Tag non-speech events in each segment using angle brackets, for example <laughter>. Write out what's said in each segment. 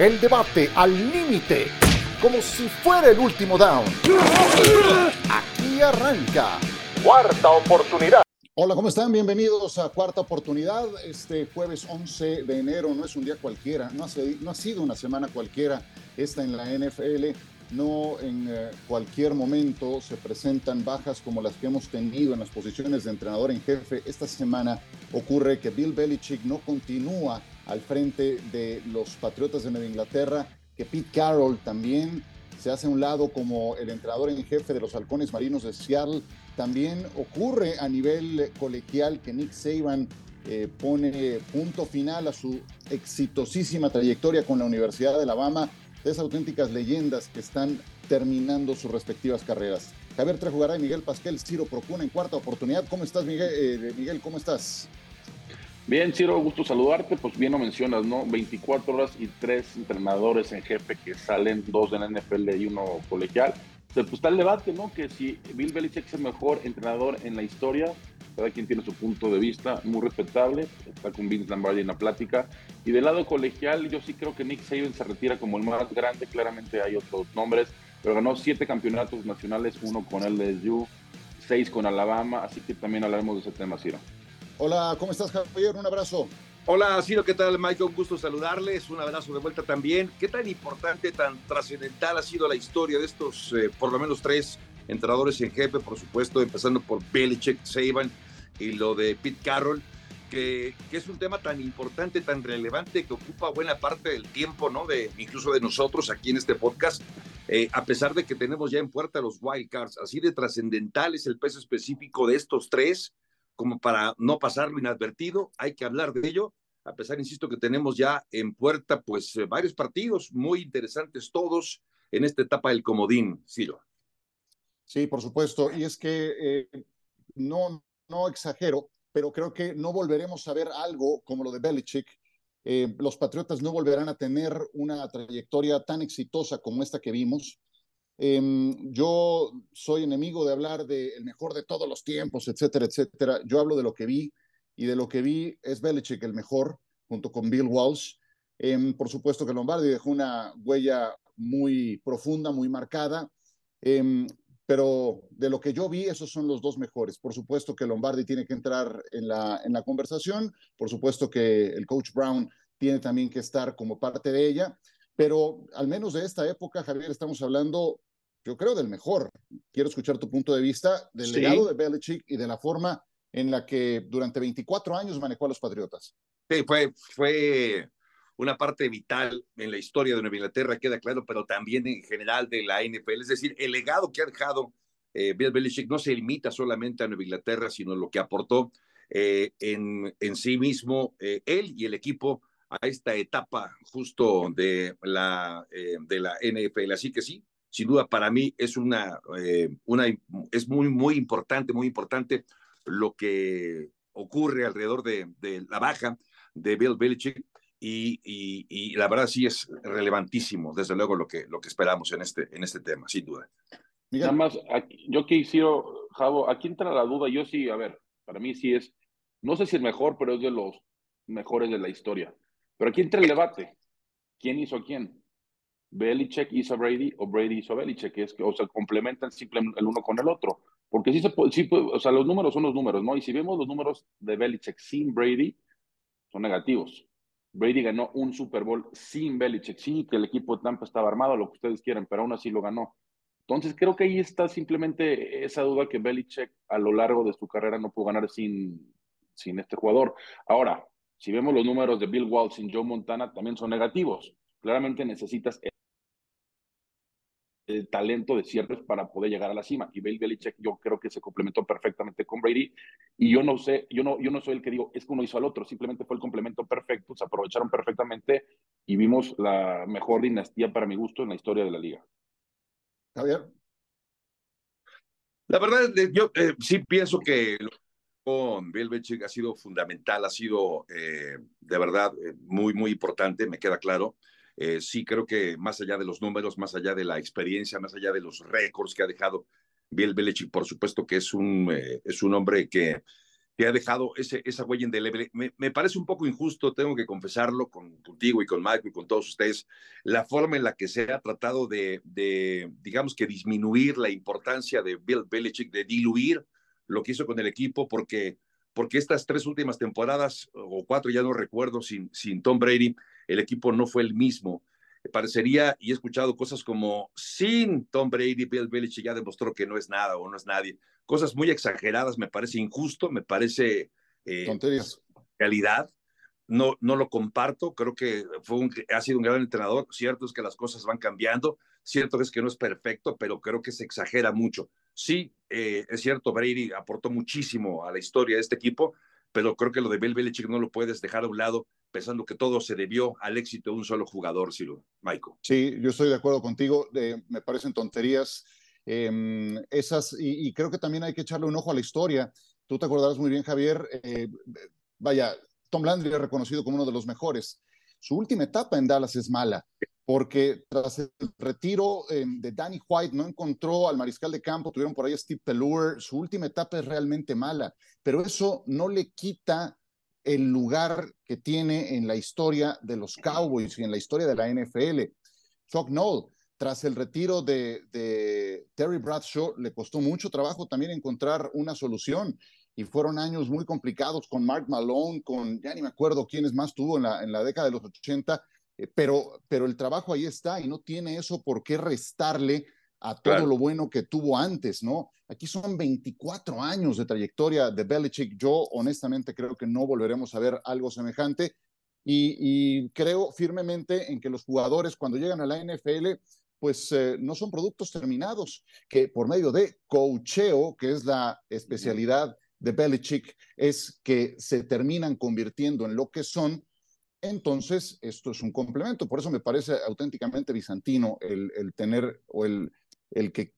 El debate al límite, como si fuera el último down. Aquí arranca. Cuarta oportunidad. Hola, ¿cómo están? Bienvenidos a Cuarta Oportunidad. Este jueves 11 de enero no es un día cualquiera, no ha, sido una semana cualquiera esta en la NFL. No en eh, cualquier momento se presentan bajas como las que hemos tenido en las posiciones de entrenador en jefe. Esta semana ocurre que Bill Belichick no continúa al frente de los Patriotas de Nueva Inglaterra, que Pete Carroll también se hace a un lado como el entrenador en jefe de los Halcones Marinos de Seattle. También ocurre a nivel colegial que Nick Saban eh, pone punto final a su exitosísima trayectoria con la Universidad de Alabama, de esas auténticas leyendas que están terminando sus respectivas carreras. Javier Trejugaray, Miguel Pasquel, Ciro Procuna en cuarta oportunidad. ¿Cómo estás, Miguel? Eh, Miguel, ¿cómo estás? Bien, Ciro, gusto saludarte. Pues bien lo mencionas, ¿no? 24 horas y tres entrenadores en jefe que salen, dos de la NFL y uno colegial. Pues está el debate, ¿no? Que si Bill Belichick es el mejor entrenador en la historia, cada quien tiene su punto de vista, muy respetable. Está con Vince Lombardi en la plática. Y del lado colegial, yo sí creo que Nick Saban se retira como el más grande. Claramente hay otros nombres, pero ganó siete campeonatos nacionales, uno con LSU, seis con Alabama. Así que también hablaremos de ese tema, Ciro. Hola, ¿cómo estás, Javier? Un abrazo. Hola, Ciro, ¿qué tal, Michael? Un gusto saludarles. Un abrazo de vuelta también. ¿Qué tan importante, tan trascendental ha sido la historia de estos, eh, por lo menos tres entrenadores en jefe, por supuesto, empezando por Belichick, Saban y lo de Pete Carroll, que, es un tema tan importante, tan relevante, que ocupa buena parte del tiempo, ¿no? De, incluso de nosotros aquí en este podcast, eh, a pesar de que tenemos ya en puerta los wild cards, así de trascendental es el peso específico de estos tres como para no pasarlo inadvertido, hay que hablar de ello, a pesar, insisto, que tenemos ya en puerta pues eh, varios partidos muy interesantes todos en esta etapa del comodín, Ciro. Sí, por supuesto, y es que eh, no, no exagero, pero creo que no volveremos a ver algo como lo de Belichick. Eh, los Patriotas no volverán a tener una trayectoria tan exitosa como esta que vimos. Em, yo soy enemigo de hablar del mejor de todos los tiempos, etcétera, etcétera. Yo hablo de lo que vi y de lo que vi es Belichick el mejor, junto con Bill Walsh. Em, por supuesto que Lombardi dejó una huella muy profunda, muy marcada, em, pero de lo que yo vi, esos son los dos mejores. Por supuesto que Lombardi tiene que entrar en la, en la conversación, por supuesto que el coach Brown tiene también que estar como parte de ella, pero al menos de esta época, Javier, estamos hablando yo creo, del mejor. Quiero escuchar tu punto de vista del legado de Belichick y de la forma en la que durante 24 años manejó a los Patriotas. Sí, fue, fue una parte vital en la historia de Nueva Inglaterra, queda claro, pero también en general de la NFL. Es decir, el legado que ha dejado eh, Bill Belichick no se limita solamente a Nueva Inglaterra, sino lo que aportó eh, en, en, sí mismo eh, él y el equipo a esta etapa justo de la, de la NFL. Así que sí, sin duda para mí es una, eh, una es muy, muy importante, muy importante lo que ocurre alrededor de, de la baja de Bill Belichick y, y, la verdad sí es relevantísimo, desde luego, lo que, lo que esperamos en este, en este tema, sin duda. Nada más, yo quisiera, Javo, aquí entra la duda, yo sí, a ver, para mí sí es, no sé si el mejor, pero es de los mejores de la historia. Pero aquí entra el debate, ¿quién hizo a quién? Belichick hizo a Brady o Brady hizo a Belichick, es que, o sea, complementan simplemente el uno con el otro. Porque sí se puede, sí, o sea, los números son los números, ¿no? Y si vemos los números de Belichick sin Brady, son negativos. Brady ganó un Super Bowl sin Belichick. Sí, que el equipo de Tampa estaba armado, lo que ustedes quieran, pero aún así lo ganó. Entonces, creo que ahí está simplemente esa duda que Belichick a lo largo de su carrera no pudo ganar sin, sin este jugador. Ahora, si vemos los números de Bill Walsh sin Joe Montana, también son negativos. Claramente necesitas el talento de cierres para poder llegar a la cima. Y Bill Belichick yo creo que se complementó perfectamente con Brady. Y yo no sé, yo no, yo no soy el que digo, es que uno hizo al otro, simplemente fue el complemento perfecto, se aprovecharon perfectamente y vimos la mejor dinastía para mi gusto en la historia de la liga. Javier. La verdad, yo eh, sí pienso que con Bill Belichick ha sido fundamental, ha sido eh, de verdad eh, muy, muy importante, me queda claro. Eh, sí creo que más allá de los números, más allá de la experiencia, más allá de los récords que ha dejado Bill Belichick, por supuesto que es un, eh, es un hombre que que ha dejado ese, esa huella indeleble. Me, me parece un poco injusto, tengo que confesarlo con, contigo y con Mike y con todos ustedes, la forma en la que se ha tratado de, de, digamos que disminuir la importancia de Bill Belichick, de diluir lo que hizo con el equipo, porque, porque estas tres últimas temporadas, o cuatro, ya no recuerdo, sin, sin Tom Brady, el equipo no fue el mismo parecería, y he escuchado cosas como, sin Tom Brady, Bill Belichick ya demostró que no es nada o no es nadie. Cosas muy exageradas, me parece injusto, me parece... Eh, Tonterías. Realidad. No, no lo comparto, creo que fue un, ha sido un gran entrenador. Cierto es que las cosas van cambiando, cierto es que no es perfecto, pero creo que se exagera mucho. Sí, eh, es cierto, Brady aportó muchísimo a la historia de este equipo, pero creo que lo de Bill Belichick no lo puedes dejar a un lado pensando que todo se debió al éxito de un solo jugador, Ciro, Michael. Sí, yo estoy de acuerdo contigo, me parecen tonterías em, esas, y, creo que también hay que echarle un ojo a la historia. Tú te acordarás muy bien, Javier, eh, vaya, Tom Landry es reconocido como uno de los mejores. Su última etapa en Dallas es mala porque tras el retiro eh, de Danny White no encontró al mariscal de campo, tuvieron por ahí a Steve Pelluer, su última etapa es realmente mala, pero eso no le quita el lugar que tiene en la historia de los Cowboys y en la historia de la NFL. Chuck Noll, tras el retiro de, de Terry Bradshaw, le costó mucho trabajo también encontrar una solución y fueron años muy complicados con Mark Malone, con ya ni me acuerdo quiénes más tuvo en la, en la década de los 80 eh, pero, pero el trabajo ahí está y no tiene eso por qué restarle a todo lo bueno que tuvo antes, ¿no? Aquí son 24 años de trayectoria de Belichick. Yo honestamente creo que no volveremos a ver algo semejante y, creo firmemente en que los jugadores cuando llegan a la NFL pues eh, no son productos terminados, que por medio de coacheo, que es la especialidad de Belichick, es que se terminan convirtiendo en lo que son entonces, esto es un complemento. Por eso me parece auténticamente bizantino el, tener o el, el que,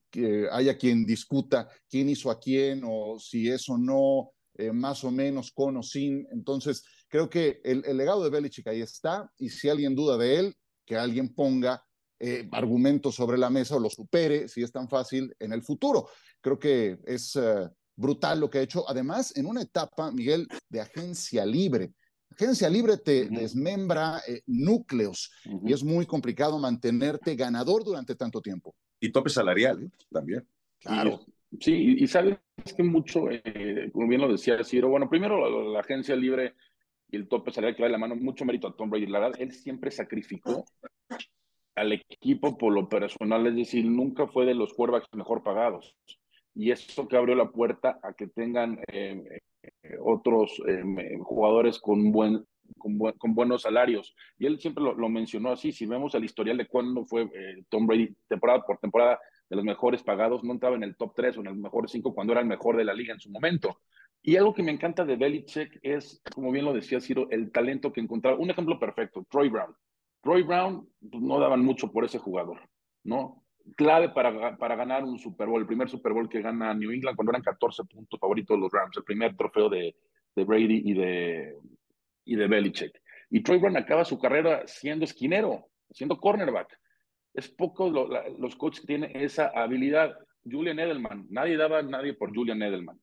haya quien discuta quién hizo a quién o si es o no eh, más o menos con o sin. Entonces, creo que el, legado de Belichick ahí está y si alguien duda de él, que alguien ponga eh, argumentos sobre la mesa o lo supere, si es tan fácil, en el futuro. Creo que es eh, brutal lo que ha hecho. Además, en una etapa, Miguel, de agencia libre Agencia libre te desmembra eh, núcleos y es muy complicado mantenerte ganador durante tanto tiempo. Y tope salarial ¿eh? también. Claro. Sí, y, sabes que mucho, eh, como bien lo decía Ciro, bueno, primero la, agencia libre y el tope salarial que va de la mano, mucho mérito a Tom Brady. La verdad, él siempre sacrificó al equipo por lo personal, es decir, nunca fue de los quarterbacks mejor pagados. Y eso que abrió la puerta a que tengan eh, otros eh, jugadores con, buen, con, buenos salarios. Y él siempre lo, mencionó así, si vemos el historial de cuándo fue eh, Tom Brady temporada por temporada de los mejores pagados, no entraba en el top 3 o en el mejor 5 cuando era el mejor de la liga en su momento. Y algo que me encanta de Belichick es, como bien lo decía Ciro, el talento que encontraba. Un ejemplo perfecto, Troy Brown. Troy Brown pues, no daban mucho por ese jugador, ¿no? clave para, para ganar un Super Bowl, el primer Super Bowl que gana New England cuando eran 14 puntos favoritos los Rams, el primer trofeo de Brady y de, y de Belichick. Y Troy Brown acaba su carrera siendo esquinero, siendo cornerback. Es poco los coaches que tienen esa habilidad. Julian Edelman, nadie daba a nadie por Julian Edelman.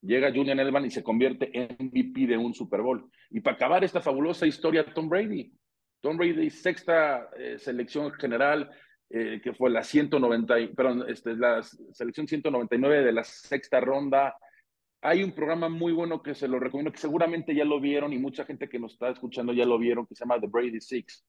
Llega Julian Edelman y se convierte en MVP de un Super Bowl. Y para acabar esta fabulosa historia, Tom Brady. Tom Brady, sexta eh, selección general, eh, que fue la 190, perdón, este, la selección 199 de la sexta ronda. Hay un programa muy bueno que se lo recomiendo, que seguramente ya lo vieron y mucha gente que nos está escuchando ya lo vieron, que se llama The Brady Six.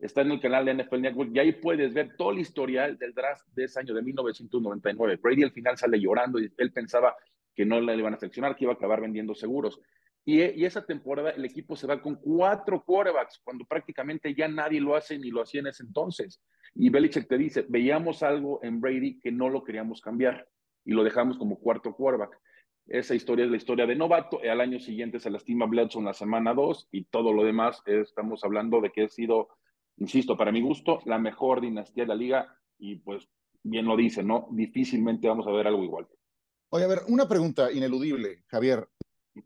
Está en el canal de NFL Network y ahí puedes ver todo el historial del draft de ese año de 1999. Brady al final sale llorando y él pensaba que no le iban a seleccionar, que iba a acabar vendiendo seguros. Y, esa temporada el equipo se va con cuatro quarterbacks, cuando prácticamente ya nadie lo hace ni lo hacía en ese entonces. Y Belichick te dice, veíamos algo en Brady que no lo queríamos cambiar y lo dejamos como cuarto quarterback. Esa historia es la historia de novato. Al año siguiente se lastima Bledson la semana 2 y todo lo demás estamos hablando de que ha sido, insisto, para mi gusto, la mejor dinastía de la liga y pues bien lo dice, ¿no? Difícilmente vamos a ver algo igual. Oye, a ver, una pregunta ineludible, Javier.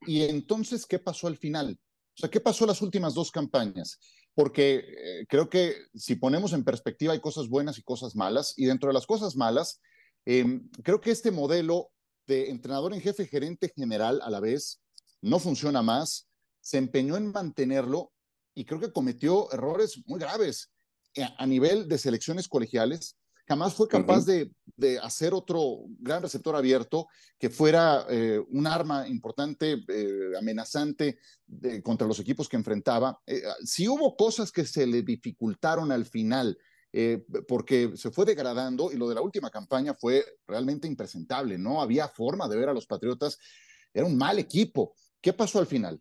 ¿Y entonces qué pasó al final? O sea, ¿qué pasó las últimas dos campañas? porque eh, creo que si ponemos en perspectiva hay cosas buenas y cosas malas, y dentro de las cosas malas, em, creo que este modelo de entrenador en jefe, gerente general a la vez, no funciona más, se empeñó en mantenerlo y creo que cometió errores muy graves eh, a nivel de selecciones colegiales. Jamás fue capaz de, hacer otro gran receptor abierto que fuera eh, un arma importante, eh, amenazante contra los equipos que enfrentaba. si hubo cosas que se le dificultaron al final, porque se fue degradando y lo de la última campaña fue realmente impresentable. No había forma de ver a los Patriotas. Era un mal equipo. ¿Qué pasó al final?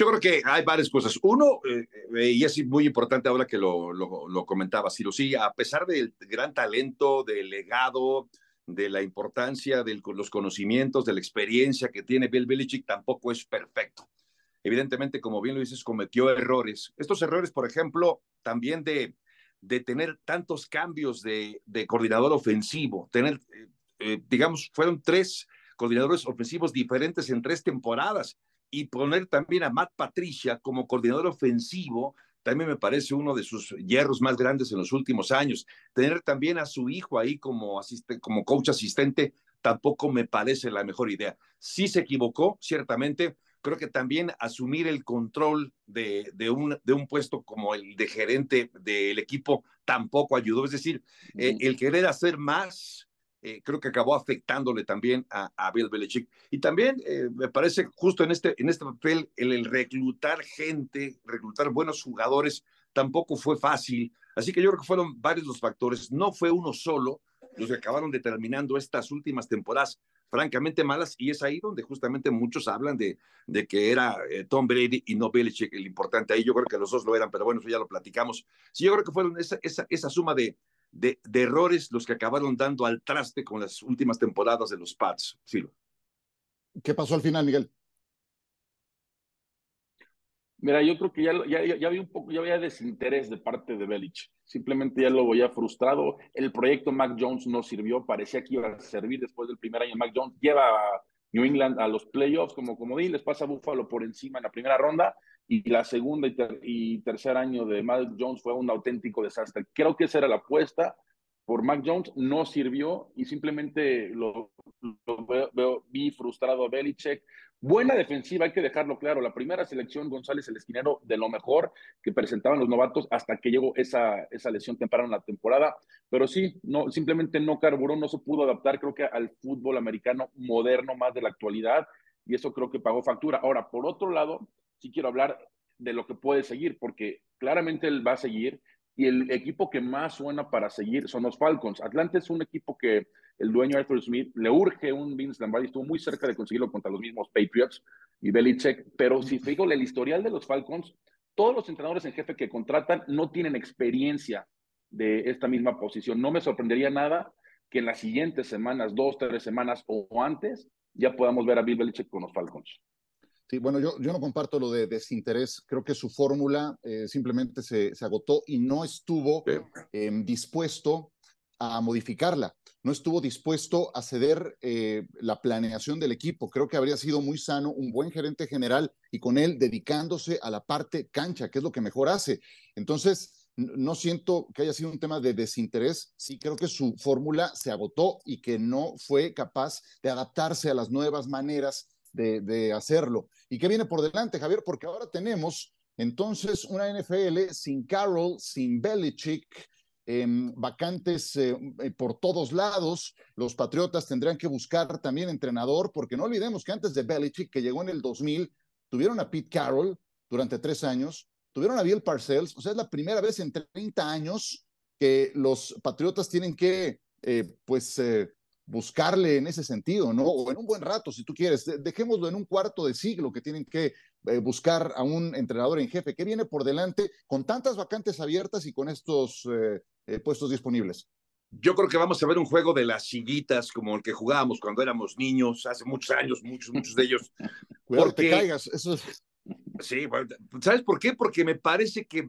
Yo creo que hay varias cosas. Uno, eh, eh, y es muy importante ahora que lo, lo, comentaba Ciro, sí, a pesar del gran talento, del legado, de la importancia de los conocimientos, de la experiencia que tiene Bill Belichick, tampoco es perfecto. Evidentemente, como bien lo dices, cometió errores. Estos errores, por ejemplo, también de, de tener tantos cambios de, de coordinador ofensivo, tener, eh, digamos, fueron tres coordinadores ofensivos diferentes en tres temporadas y poner también a Matt Patricia como coordinador ofensivo, también me parece uno de sus hierros más grandes en los últimos años. Tener también a su hijo ahí como, asistente, como coach asistente tampoco me parece la mejor idea. Sí se equivocó, ciertamente. Creo que también asumir el control de, de, un, de un puesto como el de gerente del equipo tampoco ayudó. Es decir, eh, el querer hacer más eh, creo que acabó afectándole también a, Bill Belichick. Y también eh, me parece justo en este, en este papel el, reclutar gente, reclutar buenos jugadores, tampoco fue fácil. Así que yo creo que fueron varios los factores. No fue uno solo los que acabaron determinando estas últimas temporadas francamente malas y es ahí donde justamente muchos hablan de, que era eh, Tom Brady y no Belichick el importante ahí. Yo creo que los dos lo eran, pero bueno, eso ya lo platicamos. Sí, yo creo que fueron esa, esa, esa suma de, de, errores los que acabaron dando al traste con las últimas temporadas de los Pats. ¿Qué pasó al final, Miguel? Mira, yo creo que ya, ya, había un poco, ya había desinterés de parte de Belich. Simplemente ya lo veía frustrado. El proyecto Mac Jones no sirvió, parecía que iba a servir después del primer año. Mac Jones lleva a New England a los playoffs como comodín, les pasa a Buffalo por encima en la primera ronda y la segunda y, tercer año de Mac Jones fue un auténtico desastre. Creo que esa era la apuesta por Mac Jones, no sirvió y simplemente lo, veo, vi frustrado a Belichick. Buena defensiva, hay que dejarlo claro. La primera selección, González el esquinero, de lo mejor que presentaban los novatos hasta que llegó esa, esa lesión temprana en la temporada. Pero sí, no, simplemente no carburó, no se pudo adaptar, creo que al fútbol americano moderno más de la actualidad. Y eso creo que pagó factura. Ahora, por otro lado, sí quiero hablar de lo que puede seguir, porque claramente él va a seguir y el equipo que más suena para seguir son los Falcons. Atlanta es un equipo que el dueño Arthur Smith le urge un Vince Lombardi, estuvo muy cerca de conseguirlo contra los mismos Patriots y Belichick, pero si fijo el historial de los Falcons, todos los entrenadores en jefe que contratan no tienen experiencia de esta misma posición. No me sorprendería nada que en las siguientes semanas, dos, tres semanas o antes, ya podamos ver a Bill Belichick con los Falcons. Sí, bueno, yo, yo no comparto lo de desinterés. Creo que su fórmula eh, simplemente se, se, agotó y no estuvo em, dispuesto a modificarla. No estuvo dispuesto a ceder eh, la planeación del equipo. Creo que habría sido muy sano un buen gerente general y con él dedicándose a la parte cancha, que es lo que mejor hace. Entonces, no siento que haya sido un tema de desinterés, sí creo que su fórmula se agotó y que no fue capaz de adaptarse a las nuevas maneras de, hacerlo. ¿Y qué viene por delante, Javier? Porque ahora tenemos entonces una NFL sin Carroll, sin Belichick, em, vacantes eh, eh, por todos lados. Los Patriotas tendrán que buscar también entrenador, porque no olvidemos que antes de Belichick, que llegó en el 2000, tuvieron a Pete Carroll durante tres años, tuvieron a Bill Parcells, o sea, es la primera vez en 30 años que los Patriotas tienen que, eh, pues, buscarle en ese sentido, ¿no? O en un buen rato, si tú quieres. Dejémoslo en un cuarto de siglo que tienen que eh, buscar a un entrenador en jefe. ¿Qué viene por delante con tantas vacantes abiertas y con estos eh, eh, puestos disponibles? Yo creo que vamos a ver un juego de las sillitas como el que jugábamos cuando éramos niños, hace muchos años, muchos, muchos de ellos. <laughs> Cuidado porque... te caigas, eso Sí, ¿sabes por qué? Porque me parece que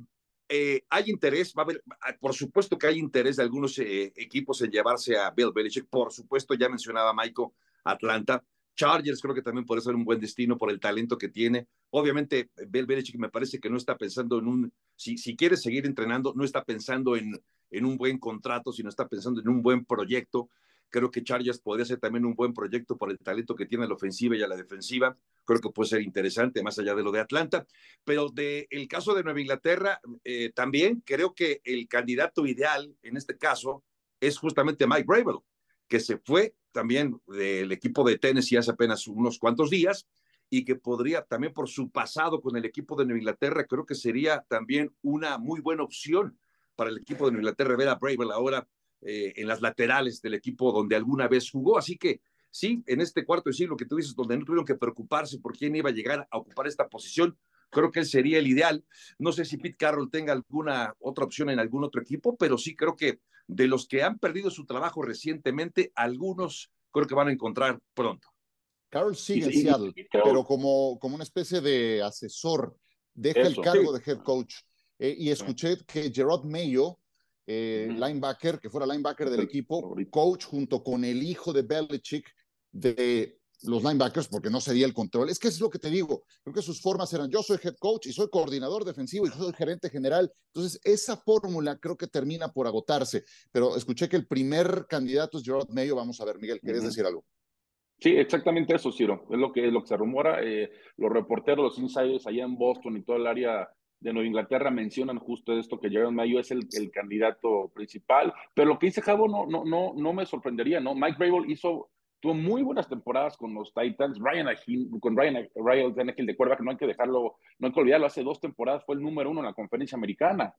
eh, hay interés, va a haber, ah, por supuesto que hay interés de algunos eh, equipos en llevarse a Bill Belichick, por supuesto, ya mencionaba Michael Atlanta, Chargers creo que también puede ser un buen destino por el talento que tiene. Obviamente, Bill Belichick me parece que no está pensando en un, si, si quiere seguir entrenando, no está pensando en, en un buen contrato, sino está pensando en un buen proyecto. Creo que Chargers podría ser también un buen proyecto por el talento que tiene a la ofensiva y a la defensiva. Creo que puede ser interesante, más allá de lo de Atlanta. Pero del el caso de Nueva Inglaterra, eh, también creo que el candidato ideal en este caso es justamente Mike Bravel, que se fue también del equipo de Tennessee hace apenas unos cuantos días y que podría también por su pasado con el equipo de Nueva Inglaterra, creo que sería también una muy buena opción para el equipo de Nueva Inglaterra ver a Bravel ahora eh, en las laterales del equipo donde alguna vez jugó. Así que sí, en este cuarto de siglo que tú dices, donde no tuvieron que preocuparse por quién iba a llegar a ocupar esta posición, creo que él sería el ideal. No sé si Pete Carroll tenga alguna otra opción en algún otro equipo, pero sí creo que de los que han perdido su trabajo recientemente, algunos creo que van a encontrar pronto. Carroll sigue en Seattle, pero como, como una especie de asesor, deja el cargo de head coach. Eh, y escuché que Gerard Mayo eh, linebacker, que fuera linebacker del equipo, coach junto con el hijo de Belichick de los linebackers, porque no sería el control. Es que es lo que te digo. Creo que sus formas eran: yo soy head coach y soy coordinador defensivo y soy gerente general. Entonces, esa fórmula creo que termina por agotarse. Pero escuché que el primer candidato es Gerard Mayo. Vamos a ver, Miguel, ¿quieres decir algo? Sí, exactamente eso, Ciro. Es lo que, es lo que se rumora. Eh, los reporteros, los insiders allá en Boston y todo el área de Nueva Inglaterra mencionan justo esto, que Jaron Mayo es el, el, candidato principal, pero lo que dice Javo no, no, no, no me sorprendería, ¿no? Mike Brable hizo, tuvo muy buenas temporadas con los Titans, Ryan con Ryan, Ryan Tannehill de que no hay que dejarlo, no hay que olvidarlo, hace dos temporadas fue el número uno en la conferencia americana,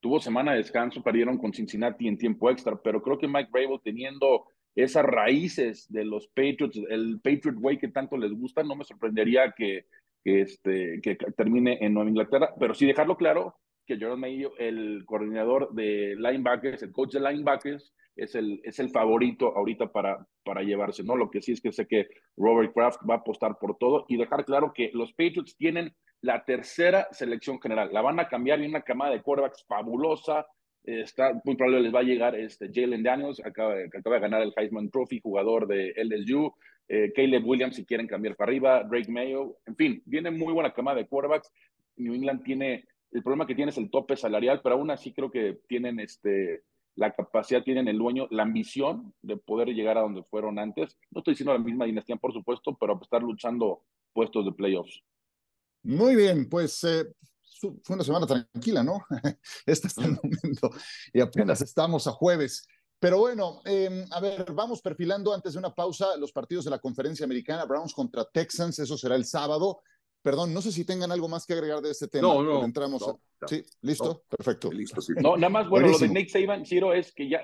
tuvo semana de descanso, perdieron con Cincinnati en tiempo extra, pero creo que Mike Brable teniendo esas raíces de los Patriots, el Patriot Way que tanto les gusta, no me sorprendería que que, este, que termine en Nueva Inglaterra, pero sí dejarlo claro que Jordan Mayo, el coordinador de linebackers, el coach de linebackers, es el, es el favorito ahorita para, para llevarse, ¿no? Lo que sí es que sé que Robert Kraft va a apostar por todo y dejar claro que los Patriots tienen la tercera selección general. La van a cambiar y una camada de quarterbacks fabulosa. Está muy probable les va a llegar este Jalen Daniels, acaba, acaba de ganar el Heisman Trophy, jugador de LSU eh, Caleb Williams si quieren cambiar para arriba, Drake Mayo, en fin, viene muy buena cama de quarterbacks. New England tiene, el problema que tiene es el tope salarial, pero aún así creo que tienen este, la capacidad, tienen el dueño, la ambición de poder llegar a donde fueron antes. No estoy diciendo la misma dinastía, por supuesto, pero estar luchando puestos de playoffs. Muy bien, pues eh, fue una semana tranquila, ¿no? <laughs> Este es el momento y apenas estamos a jueves. Pero bueno, em, a ver, vamos perfilando antes de una pausa los partidos de la conferencia americana, Browns contra Texans, eso será el sábado. Perdón, no sé si tengan algo más que agregar de este tema. No, no. Entramos. Sí, listo, perfecto. Listo, sí. No, nada más, bueno, lo de Nick Saban, Ciro, es que ya,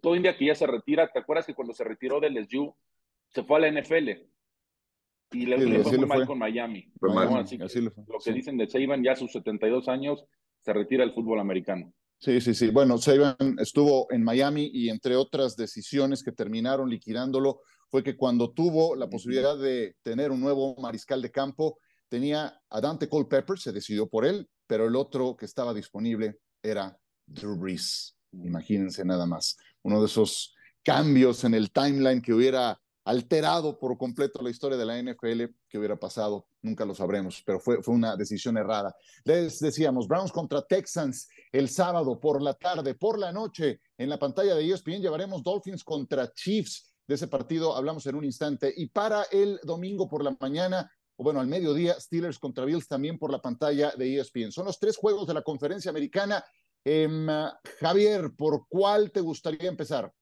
todo India que ya se retira, ¿te acuerdas que cuando se retiró del SU se fue a la NFL? Y le, fue muy mal con Miami. así, lo que dicen de Saban, ya a sus 72 años, se retira el fútbol americano. Sí, sí, sí. Bueno, Saban estuvo en Miami y entre otras decisiones que terminaron liquidándolo fue que cuando tuvo la posibilidad de tener un nuevo mariscal de campo, tenía a Dante Culpepper, se decidió por él, pero el otro que estaba disponible era Drew Brees. Imagínense nada más. Uno de esos cambios en el timeline que hubiera alterado por completo la historia de la NFL que hubiera pasado, nunca lo sabremos, pero fue, fue una decisión errada. Les decíamos, Browns contra Texans el sábado por la tarde, por la noche, en la pantalla de ESPN llevaremos Dolphins contra Chiefs. De ese partido hablamos en un instante. Y para el domingo por la mañana, o bueno, al mediodía, Steelers contra Bills también por la pantalla de ESPN. Son los tres juegos de la conferencia americana. Em, Javier, ¿por cuál te gustaría empezar?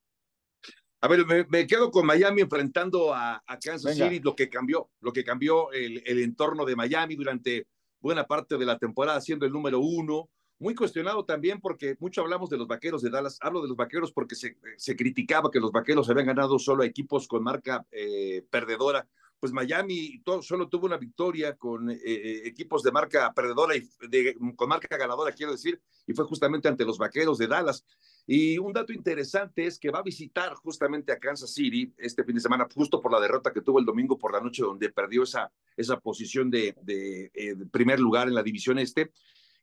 A ver, me, quedo con Miami enfrentando a, Kansas City, lo que cambió, lo que cambió el, entorno de Miami durante buena parte de la temporada, siendo el número uno. Muy cuestionado también porque mucho hablamos de los vaqueros de Dallas. Hablo de los vaqueros porque se, se criticaba que los vaqueros habían ganado solo a equipos con marca eh, perdedora pues Miami solo tuvo una victoria con eh, eh, equipos de marca perdedora y de, con marca ganadora, quiero decir, y fue justamente ante los Vaqueros de Dallas. Y un dato interesante es que va a visitar justamente a Kansas City este fin de semana, justo por la derrota que tuvo el domingo por la noche, donde perdió esa, esa posición de, de eh, primer lugar en la división este.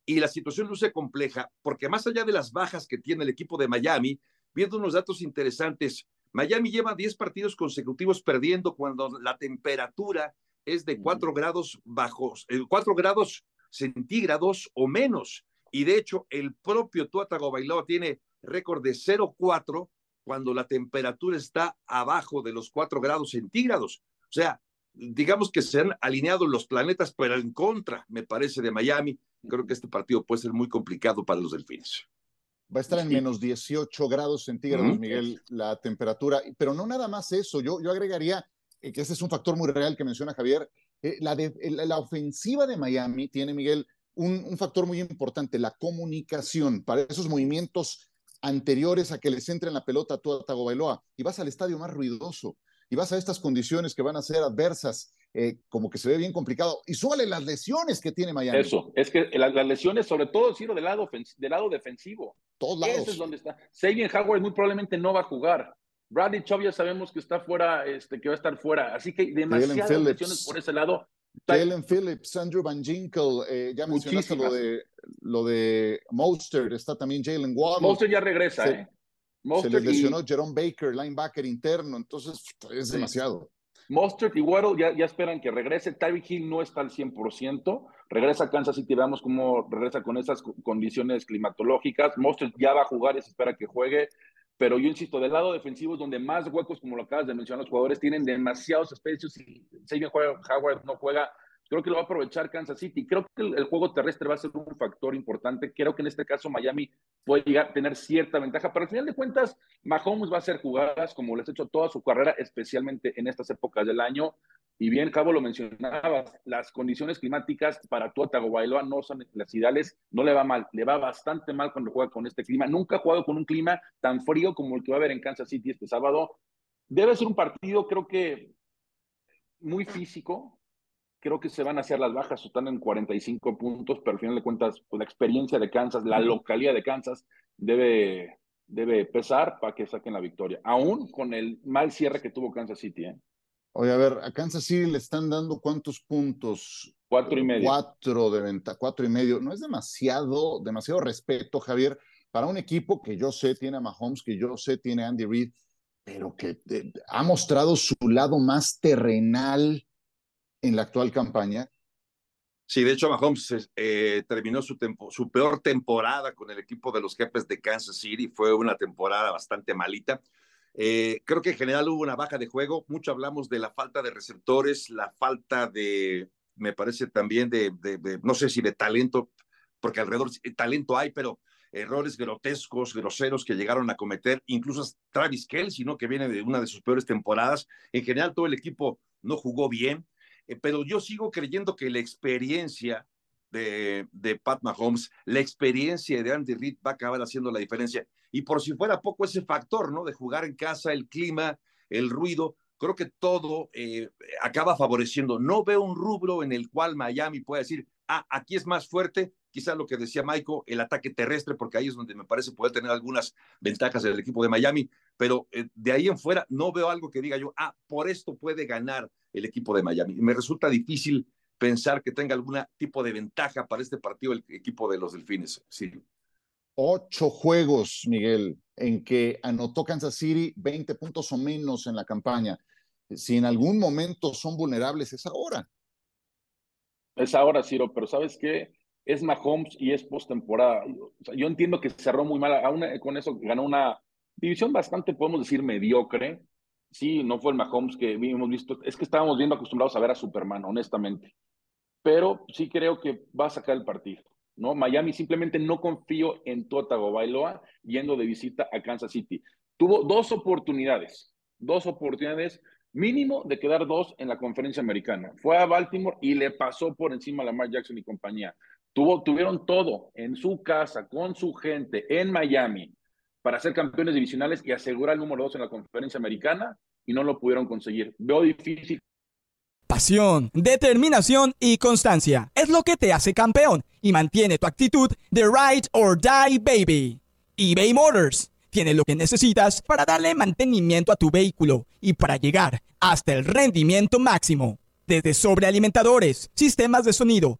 Y la situación luce compleja, porque más allá de las bajas que tiene el equipo de Miami, viendo unos datos interesantes, Miami lleva 10 partidos consecutivos perdiendo cuando la temperatura es de 4 grados bajos, 4 eh, grados centígrados o menos. Y de hecho, el propio Tua Tagovailoa tiene récord de 0-4 cuando la temperatura está abajo de los 4 grados centígrados. O sea, digamos que se han alineado los planetas, pero en contra, me parece, de Miami. Creo que este partido puede ser muy complicado para los delfines. Va a estar en menos 18 grados centígrados, Miguel, la temperatura. Pero no nada más eso. Yo, yo agregaría eh, que ese es un factor muy real que menciona Javier. Eh, la, de, la ofensiva de Miami tiene, Miguel, un, un, factor muy importante, la comunicación. Para esos movimientos anteriores a que les entre en la pelota a Tua Tagovailoa. Y vas al estadio más ruidoso y vas a estas condiciones que van a ser adversas, eh, como que se ve bien complicado. Y súbale las lesiones que tiene Miami. Eso, es que las, lesiones, sobre todo, Ciro, del lado, del lado defensivo. Todos lados. Ese es donde está. Sabian Howard muy probablemente no va a jugar. Bradley Chubb ya sabemos que está fuera, este, que va a estar fuera. Así que demasiadas lesiones por ese lado. Jalen Phillips, Andrew Van Ginkel, eh, ya mencionaste lo de, lo de Monster, está también Jalen Waddle. Monster ya regresa, ¿eh? se les lesionó Jerome Baker, linebacker interno, entonces es demasiado. Mostert y Waddle ya, ya, esperan que regrese. Tyreek Hill no está al 100%. Regresa a Kansas City, veamos cómo regresa con esas condiciones climatológicas. Mostert ya va a jugar y se espera que juegue. Pero yo insisto, del lado defensivo es donde más huecos, como lo acabas de mencionar, los jugadores tienen demasiados espacios y Xavier Howard no juega Creo que lo va a aprovechar Kansas City. Creo que el, juego terrestre va a ser un factor importante. Creo que en este caso Miami puede llegar a tener cierta ventaja, pero al final de cuentas, Mahomes va a hacer jugadas como les ha hecho toda su carrera, especialmente en estas épocas del año. Y bien, Cabo lo mencionaba, las condiciones climáticas para Tua Tagovailoa no son las ideales, no le va mal, le va bastante mal cuando juega con este clima. Nunca ha jugado con un clima tan frío como el que va a haber en Kansas City este sábado. Debe ser un partido, creo que muy físico, creo que se van a hacer las bajas, están en 45 puntos, pero al final de cuentas, pues, la experiencia de Kansas, la localidad de Kansas, debe, debe pesar para que saquen la victoria, aún con el mal cierre que tuvo Kansas City. ¿eh? Oye, a ver, a Kansas City le están dando cuántos puntos? Cuatro y medio. Cuatro de venta, cuatro y medio. No es demasiado, demasiado respeto, Javier, para un equipo que yo sé tiene a Mahomes, que yo sé tiene a Andy Reid, pero que eh, ha mostrado su lado más terrenal, en la actual campaña. Sí, de hecho, Mahomes eh, terminó su, su peor temporada con el equipo de los jefes de Kansas City. Fue una temporada bastante malita. Eh, creo que en general hubo una baja de juego. Mucho hablamos de la falta de receptores, la falta de, me parece también de, no sé si de talento, porque alrededor talento hay, pero errores grotescos, groseros que llegaron a cometer, incluso Travis Kelsey, ¿no? que viene de una de sus peores temporadas. En general, todo el equipo no jugó bien. Eh, pero yo sigo creyendo que la experiencia de, de, Pat Mahomes, la experiencia de Andy Reid va a acabar haciendo la diferencia. Y por si fuera poco ese factor, ¿no? De jugar en casa, el clima, el ruido, creo que todo eh, acaba favoreciendo. No veo un rubro en el cual Miami pueda decir, ah, aquí es más fuerte, quizá lo que decía Michael, el ataque terrestre, porque ahí es donde me parece poder tener algunas ventajas del equipo de Miami, pero eh, de ahí en fuera no veo algo que diga yo, ah, por esto puede ganar el equipo de Miami. Me resulta difícil pensar que tenga algún tipo de ventaja para este partido el equipo de los Delfines. Sí. Ocho juegos, Miguel, en que anotó Kansas City 20 puntos o menos en la campaña. Si en algún momento son vulnerables, es ahora. Es ahora, Ciro, pero ¿sabes qué? Es Mahomes y es postemporada. yo entiendo que cerró muy mal, aún con eso ganó una división bastante, podemos decir, mediocre, sí, no fue el Mahomes que hemos visto, es que estábamos viendo acostumbrados a ver a Superman, honestamente. Pero sí creo que va a sacar el partido, ¿no? Miami simplemente no confío en Tua Bailoa yendo de visita a Kansas City. Tuvo dos oportunidades, dos oportunidades mínimo de quedar dos en la conferencia americana. Fue a Baltimore y le pasó por encima a Lamar Jackson y compañía. Tuvieron todo en su casa, con su gente, en Miami para ser campeones divisionales y asegurar el número dos en la conferencia americana y no lo pudieron conseguir. Veo difícil. Pasión, determinación y constancia es lo que te hace campeón y mantiene tu actitud de ride or die baby. eBay Motors tiene lo que necesitas para darle mantenimiento a tu vehículo y para llegar hasta el rendimiento máximo. Desde sobrealimentadores, sistemas de sonido,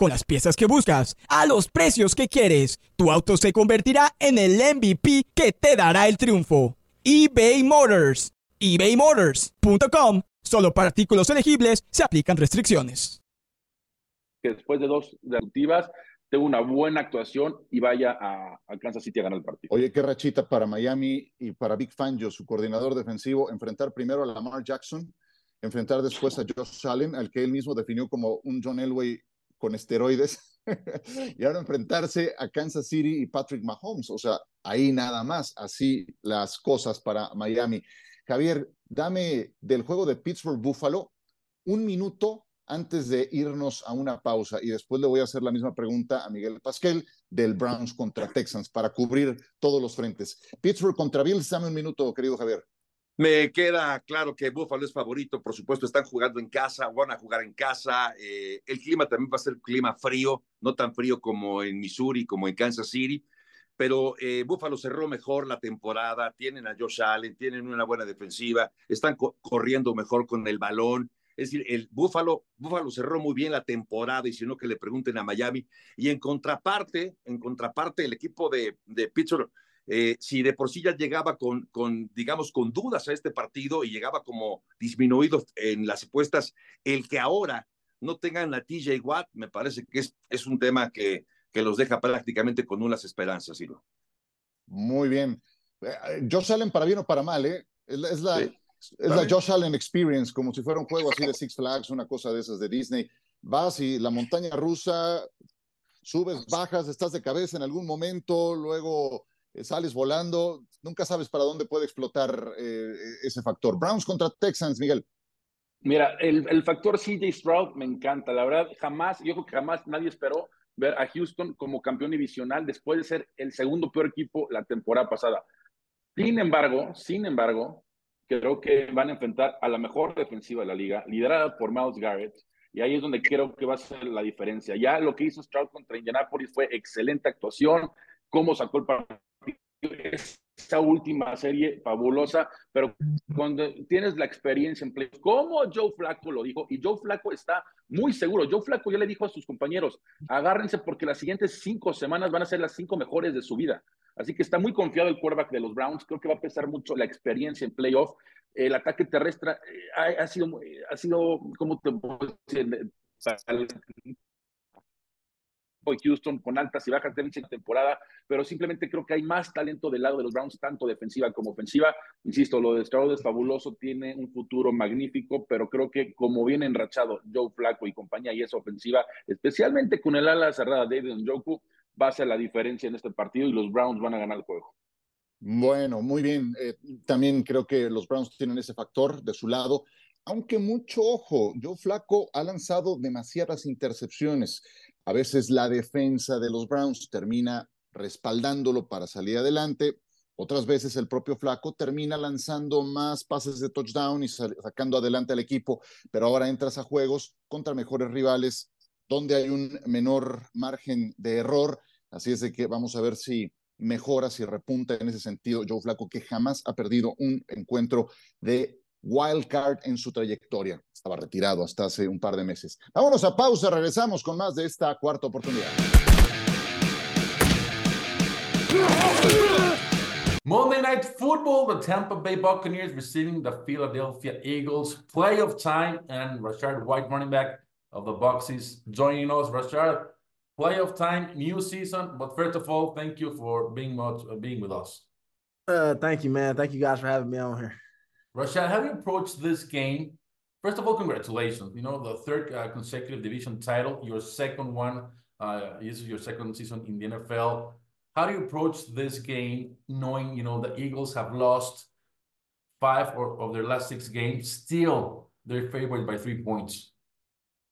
Con las piezas que buscas, a los precios que quieres, tu auto se convertirá en el MVP que te dará el triunfo. eBay Motors. ebaymotors.com. Solo para artículos elegibles se aplican restricciones. después de dos deductivas tenga una buena actuación y vaya a, Kansas City a ganar el partido. Oye, qué rachita para Miami y para Big Fangio, su coordinador defensivo, enfrentar primero a Lamar Jackson, enfrentar después a Josh Allen, al que él mismo definió como un John Elway con esteroides, y ahora enfrentarse a Kansas City y Patrick Mahomes. O sea, ahí nada más, así las cosas para Miami. Javier, dame del juego de Pittsburgh Buffalo un minuto antes de irnos a una pausa y después le voy a hacer la misma pregunta a Miguel Pasquel del Browns contra Texans para cubrir todos los frentes. Pittsburgh contra Bills, dame un minuto, querido Javier. Me queda claro que Buffalo es favorito, por supuesto, están jugando en casa, van a jugar en casa. Eh, el clima también va a ser clima frío, no tan frío como en Missouri, como en Kansas City, pero eh, Buffalo cerró mejor la temporada, tienen a Josh Allen, tienen una buena defensiva, están corriendo mejor con el balón. Es decir, el Buffalo, Buffalo cerró muy bien la temporada y si no que le pregunten a Miami. Y en contraparte, en contraparte, el equipo de, de Pittsburgh, eh, si de por sí ya llegaba con, con, digamos, con dudas a este partido y llegaba como disminuido en las apuestas, el que ahora no tengan la TJ Watt, me parece que es, es un tema que, que los deja prácticamente con unas esperanzas, Silo. Muy bien. Eh, Josh Allen, para bien o para mal, ¿eh? es, la, es la Josh Allen Experience, como si fuera un juego así de Six Flags, una cosa de esas de Disney. Vas y la montaña rusa, subes, bajas, estás de cabeza en algún momento, luego sales volando, nunca sabes para dónde puede explotar eh, ese factor. Browns contra Texans, Miguel. Mira, el, el factor CJ Stroud me encanta, la verdad, jamás, yo creo que jamás nadie esperó ver a Houston como campeón divisional después de ser el segundo peor equipo la temporada pasada. Sin embargo, sin embargo, creo que van a enfrentar a la mejor defensiva de la liga, liderada por Miles Garrett, y ahí es donde creo que va a ser la diferencia. Ya lo que hizo Stroud contra Indianapolis fue excelente actuación, cómo sacó el partido, esa última serie fabulosa, pero cuando tienes la experiencia en play, como Joe Flaco lo dijo, y Joe Flaco está muy seguro, Joe Flaco ya le dijo a sus compañeros, agárrense porque las siguientes cinco semanas van a ser las cinco mejores de su vida. Así que está muy confiado el quarterback de los Browns. Creo que va a pesar mucho la experiencia en playoff. El ataque terrestre eh, ha, sido, ha sido, ¿cómo te puedo decir? Houston con altas y bajas de la temporada, pero simplemente creo que hay más talento del lado de los Browns, tanto defensiva como ofensiva. Insisto, lo de Stroud es fabuloso, tiene un futuro magnífico, pero creo que como viene enrachado Joe Flaco y compañía y esa ofensiva, especialmente con el ala cerrada David Njoku, va a ser la diferencia en este partido y los Browns van a ganar el juego. Bueno, muy bien. Eh, también creo que los Browns tienen ese factor de su lado, aunque mucho ojo, Joe Flaco ha lanzado demasiadas intercepciones. A veces la defensa de los Browns termina respaldándolo para salir adelante. Otras veces el propio Flaco termina lanzando más pases de touchdown y sacando adelante al equipo, pero ahora entras a juegos contra mejores rivales donde hay un menor margen de error. Así es de que vamos a ver si mejora, si repunta en ese sentido Joe Flaco, que jamás ha perdido un encuentro de wild card en su trayectoria. Estaba retirado hasta hace un par de meses. Vámonos a pausa, regresamos con más de esta cuarta oportunidad. Monday Night Football, the Tampa Bay Buccaneers receiving the Philadelphia Eagles. Playoff time, and Rashard White, running back, of the boxes joining us. Rashard, playoff time, new season. But first of all, thank you for being much, uh, being with us. Uh, thank you, man. Thank you guys for having me on here. Rashad, how do you approach this game? First of all, congratulations. You know, the third uh, consecutive division title, your second one. Uh, this is your second season in the NFL. How do you approach this game knowing, you know, the Eagles have lost five or, of their last six games? Still, they're favored by three points.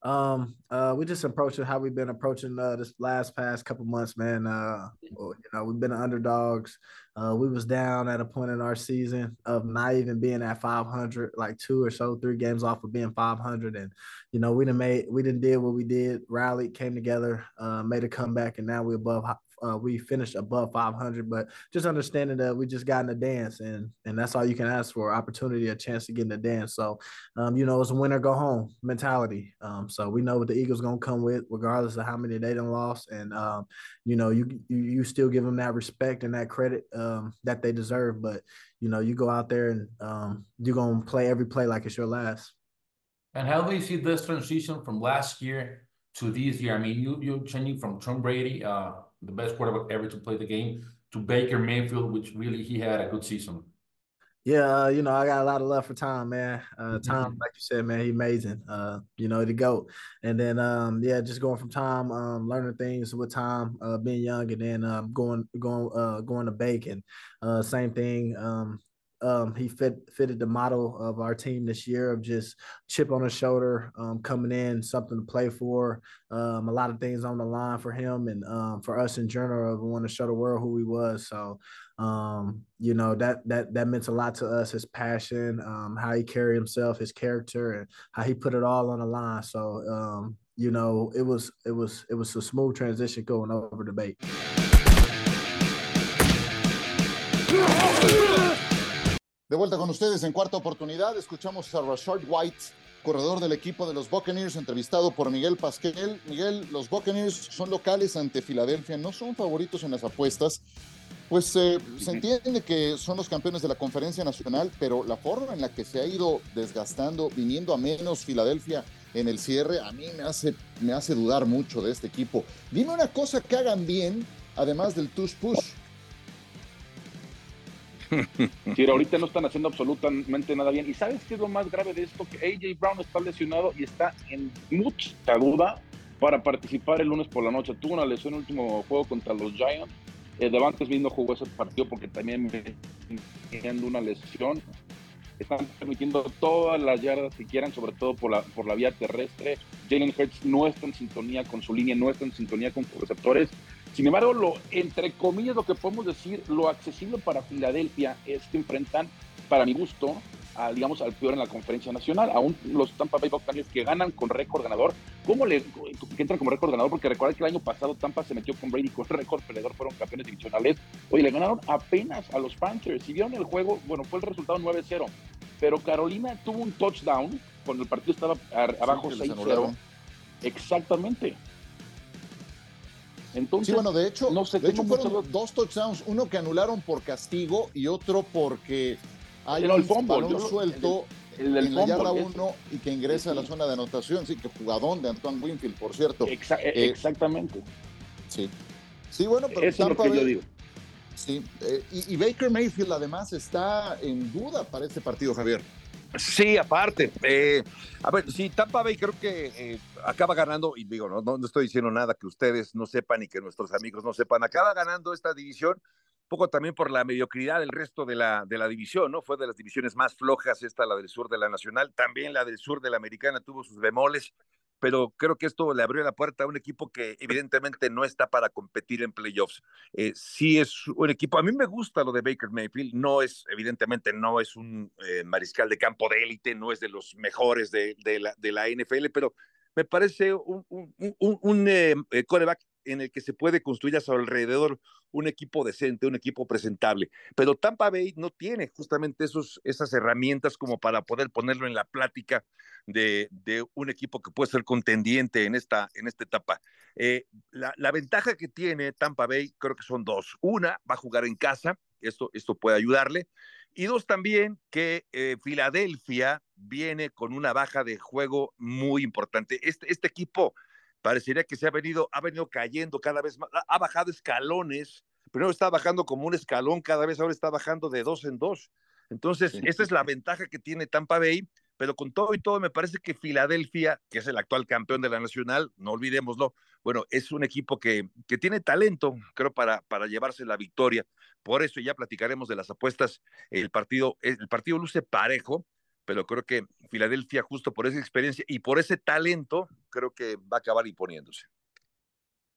Um, uh, we just approach it how we've been approaching uh, this last past couple months, man. Uh, you know, we've been underdogs. Uh, we was down at a point in our season of not even being at 500, like two or so, three games off of being 500, and you know, we didn't made we didn't did what we did. Rallied, came together, uh, made a comeback, and now we're above uh, we finished above 500, but just understanding that we just got in the dance, and and that's all you can ask for: opportunity, a chance to get in the dance. So, um, you know, it's a winner go home mentality. Um, so we know what the Eagles gonna come with, regardless of how many they done lost, and um, you know, you, you you still give them that respect and that credit um, that they deserve. But you know, you go out there and um, you're gonna play every play like it's your last. And how do you see this transition from last year to this year? I mean, you you're changing from Tom Brady, uh, the best quarterback ever to play the game, to Baker Mayfield, which really he had a good season. Yeah, uh, you know, I got a lot of love for Tom, man. Uh, Tom, mm-hmm. like you said, man, he amazing. Uh, you know, the goat. And then, um, yeah, just going from Tom, um, learning things with Tom, uh, being young, and then um, going, going, uh, going to Bacon. Uh, same thing. Um, he fit fitted the model of our team this year of just chip on his shoulder, um, coming in, something to play for. Um, a lot of things on the line for him and um, for us in general. We want to show the world who he was. So, um, you know that that that meant a lot to us. His passion, um, how he carried himself, his character, and how he put it all on the line. So, you know, it was it was it was a smooth transition going over the debate. De vuelta con ustedes en cuarta oportunidad, escuchamos a Rashard White, corredor del equipo de los Buccaneers, entrevistado por Miguel Pasquel. Miguel, los Buccaneers son locales ante Filadelfia, no son favoritos en las apuestas. Pues eh, se entiende que son los campeones de la conferencia nacional, pero la forma en la que se ha ido desgastando, viniendo a menos Filadelfia en el cierre, a mí me hace, me hace dudar mucho de este equipo. Dime una cosa que hagan bien, además del tush push. <laughs> Sí, ahorita no están haciendo absolutamente nada bien. ¿Y sabes qué es lo más grave de esto? Que AJ Brown está lesionado y está en mucha duda para participar el lunes por la noche. Tuvo una lesión en el último juego contra los Giants. Eh, Devantes mismo jugó ese partido porque también teniendo una lesión. Están permitiendo todas las yardas que quieran, sobre todo por la, por la vía terrestre. Jalen Hurts no está en sintonía con su línea, no está en sintonía con sus receptores. Sin embargo, lo, entre comillas, lo que podemos decir, lo accesible para Filadelfia es que enfrentan, para mi gusto, a, digamos, al peor en la conferencia nacional. Aún los Tampa Bay Buccaneers que ganan con récord ganador. ¿Cómo le que entran como récord ganador? Porque recuerda que el año pasado Tampa se metió con Brady con récord perdedor, fueron campeones divisionales. Oye, le ganaron apenas a los Panthers. Si vieron el juego, bueno, fue el resultado 9-0. Pero Carolina tuvo un touchdown cuando el partido estaba abajo 6-0. Exactamente. Entonces, sí, bueno, de hecho, no sé de hecho fueron dos touchdowns, uno que anularon por castigo y otro porque hay un balón suelto el, el, en la yarda uno y que ingresa a la zona de anotación, sí, que jugadón de Antoine Winfield, por cierto. Eh, exactamente. Sí. Sí, bueno, pero Eso es lo que yo digo. Sí, eh, y, y Baker Mayfield además está en duda para este partido, Javier. Sí, aparte. Eh, a ver, sí, Tampa Bay creo que eh, acaba ganando, y digo, no, no, estoy diciendo nada que ustedes no sepan y que nuestros amigos no sepan, acaba ganando esta división, poco también por la mediocridad del resto de la, de la división, ¿no? Fue de las divisiones más flojas esta, la del sur de la Nacional, también la del sur de la Americana tuvo sus bemoles, pero creo que esto le abrió la puerta a un equipo que evidentemente no está para competir en playoffs. Eh, sí es un equipo, a mí me gusta lo de Baker Mayfield, no es, evidentemente no es un eh, mariscal de campo de élite, no es de los mejores de, la, NFL, pero me parece un, un, un eh, coreback en el que se puede construir a su alrededor un equipo decente, un equipo presentable. Pero Tampa Bay no tiene justamente esos, esas herramientas como para poder ponerlo en la plática de, un equipo que puede ser contendiente en esta, en esta etapa. Eh, la, la, ventaja que tiene Tampa Bay creo que son dos. Una, va a jugar en casa, esto, esto puede ayudarle. Y dos, también que eh, Filadelfia viene con una baja de juego muy importante. Este, este equipo parecería que se ha venido, ha venido cayendo cada vez más, ha bajado escalones, primero está bajando como un escalón, cada vez ahora está bajando de dos en dos. Entonces, esa es la ventaja que tiene Tampa Bay, pero con todo y todo, me parece que Filadelfia, que es el actual campeón de la Nacional, no olvidémoslo, bueno, es un equipo que, que tiene talento, creo, para, para llevarse la victoria. Por eso ya platicaremos de las apuestas. El partido, el partido luce parejo, pero creo que Filadelfia, justo por esa experiencia y por ese talento, creo que va a acabar imponiéndose.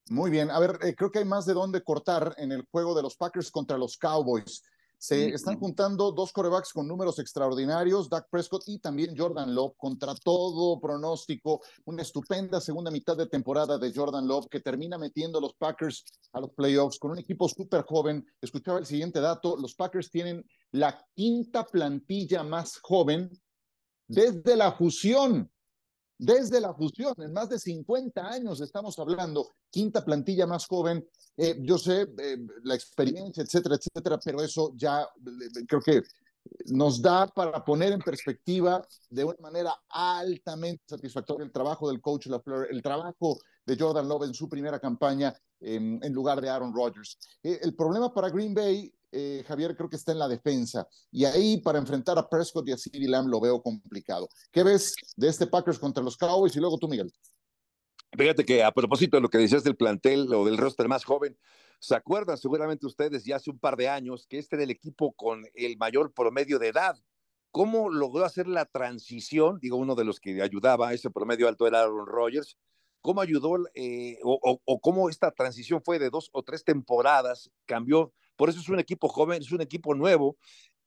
Muy bien, a ver, eh, creo que hay más de dónde cortar en el juego de los Packers contra los Cowboys. Se están juntando dos corebacks con números extraordinarios, Dak Prescott y también Jordan Love, contra todo pronóstico. Una estupenda segunda mitad de temporada de Jordan Love que termina metiendo a los Packers a los playoffs con un equipo súper joven. Escuchaba el siguiente dato: los Packers tienen la quinta plantilla más joven desde la fusión desde la fusión, en más de 50 años estamos hablando, quinta plantilla más joven, eh, yo sé eh, la experiencia, etcétera, etcétera, pero eso ya eh, creo que nos da para poner en perspectiva de una manera altamente satisfactoria el trabajo del coach LaFleur, el trabajo de Jordan Love en su primera campaña en lugar de Aaron Rodgers. el problema para Green Bay eh, Javier, creo que está en la defensa. Y ahí para enfrentar a Prescott y a CeeDee Lamb lo veo complicado. ¿Qué ves de este Packers contra los Cowboys? Y luego tú, Miguel. Fíjate que a propósito de lo que decías del plantel o del roster más joven, ¿se acuerdan seguramente ustedes ya hace un par de años que este era el equipo con el mayor promedio de edad? ¿Cómo logró hacer la transición? Digo, uno de los que ayudaba a ese promedio alto era Aaron Rodgers. ¿Cómo ayudó eh, o, o cómo esta transición fue de dos o tres temporadas? Cambió por eso es un equipo joven, es un equipo nuevo,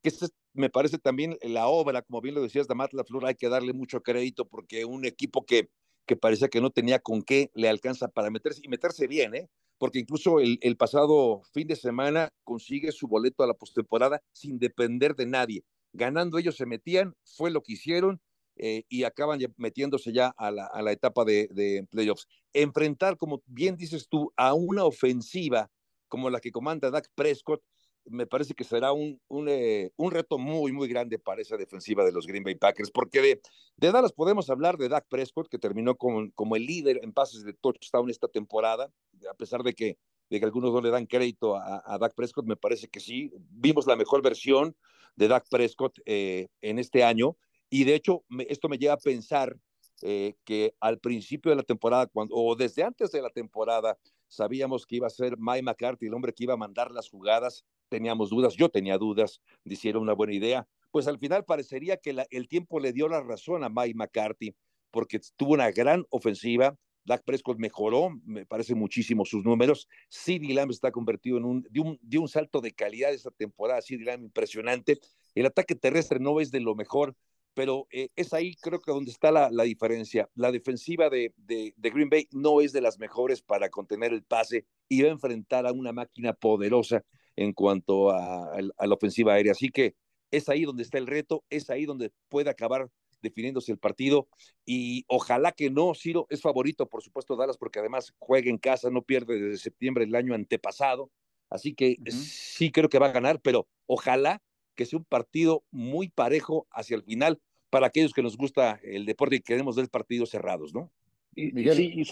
que me parece también la obra, como bien lo decías, de Matt LaFleur, hay que darle mucho crédito porque un equipo que, que parecía que no tenía con qué le alcanza para meterse y meterse bien, ¿eh? porque incluso el, el pasado fin de semana consigue su boleto a la postemporada sin depender de nadie. Ganando ellos se metían, fue lo que hicieron eh, y acaban metiéndose ya a la, etapa de, playoffs. Enfrentar, como bien dices tú, a una ofensiva como la que comanda Dak Prescott, me parece que será eh, un, reto muy, muy grande para esa defensiva de los Green Bay Packers, porque de, de Dallas podemos hablar de Dak Prescott, que terminó como el líder en pases de touchdown esta temporada, a pesar de que, de que algunos no le dan crédito a, a Dak Prescott, me parece que sí. Vimos la mejor versión de Dak Prescott eh, en este año, y de hecho esto me lleva a pensar eh, que al principio de la temporada, cuando, o desde antes de la temporada, sabíamos que iba a ser Mike McCarthy, el hombre que iba a mandar las jugadas, teníamos dudas, yo tenía dudas, hicieron una buena idea, pues al final parecería que el tiempo le dio la razón a Mike McCarthy, porque tuvo una gran ofensiva, Dak Prescott mejoró, me parece muchísimo sus números. CeeDee Lamb está convertido en un de, un de, un salto de calidad esta temporada. CeeDee Lamb impresionante. El ataque terrestre no es de lo mejor, pero eh, es ahí creo que donde está la, la diferencia. La defensiva de, de, de, Green Bay no es de las mejores para contener el pase y va a enfrentar a una máquina poderosa en cuanto a, a, a, la ofensiva aérea. Así que es ahí donde está el reto, es ahí donde puede acabar definiéndose el partido y ojalá que no, Ciro es favorito, por supuesto, Dallas, porque además juega en casa, no pierde desde septiembre del año antepasado, así que uh -huh. sí creo que va a ganar, pero ojalá que sea un partido muy parejo hacia el final para aquellos que nos gusta el deporte y queremos ver partidos cerrados, ¿no? Miguel, sí,